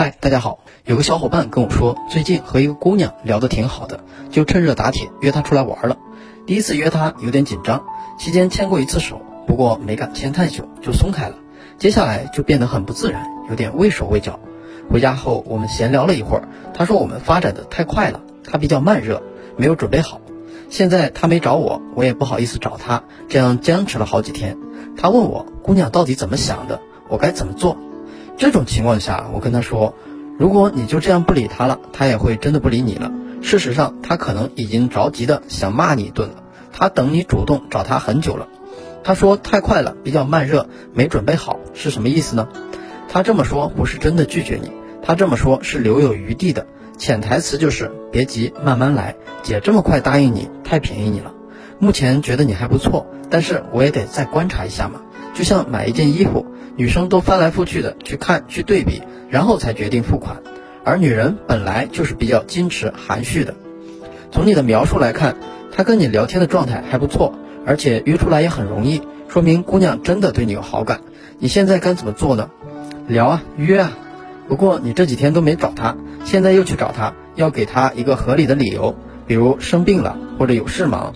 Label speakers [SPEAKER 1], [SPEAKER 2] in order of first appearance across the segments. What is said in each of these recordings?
[SPEAKER 1] 嗨，大家好。有个小伙伴跟我说，最近和一个姑娘聊得挺好的，就趁热打铁约她出来玩了。第一次约她有点紧张，期间牵过一次手，不过没敢牵太久就松开了。接下来就变得很不自然，有点畏手畏脚。回家后我们闲聊了一会儿，她说我们发展的太快了，她比较慢热，没有准备好。现在她没找我，我也不好意思找她，这样僵持了好几天。她问我姑娘到底怎么想的，我该怎么做？这种情况下，我跟他说：“如果你就这样不理他了，他也会真的不理你了。事实上，他可能已经着急的想骂你一顿了。他等你主动找他很久了。”他说：“太快了，比较慢热，没准备好，是什么意思呢？”他这么说不是真的拒绝你，他这么说是留有余地的，潜台词就是别急，慢慢来。姐这么快答应你，太便宜你了。目前觉得你还不错，但是我也得再观察一下嘛。就像买一件衣服。女生都翻来覆去的去看去对比，然后才决定付款，而女人本来就是比较矜持含蓄的。从你的描述来看，她跟你聊天的状态还不错，而且约出来也很容易，说明姑娘真的对你有好感。你现在该怎么做呢？聊啊，约啊。不过你这几天都没找她，现在又去找她，要给她一个合理的理由，比如生病了或者有事忙。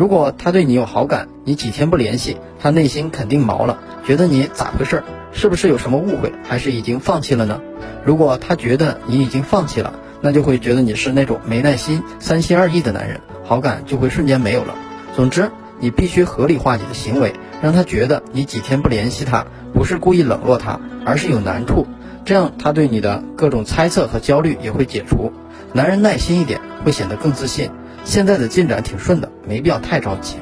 [SPEAKER 1] 如果他对你有好感，你几天不联系，他内心肯定毛了，觉得你咋回事儿？是不是有什么误会，还是已经放弃了呢？如果他觉得你已经放弃了，那就会觉得你是那种没耐心、三心二意的男人，好感就会瞬间没有了。总之，你必须合理化你的行为，让他觉得你几天不联系他，不是故意冷落他，而是有难处，这样他对你的各种猜测和焦虑也会解除。男人耐心一点，会显得更自信。现在的进展挺顺的，没必要太着急。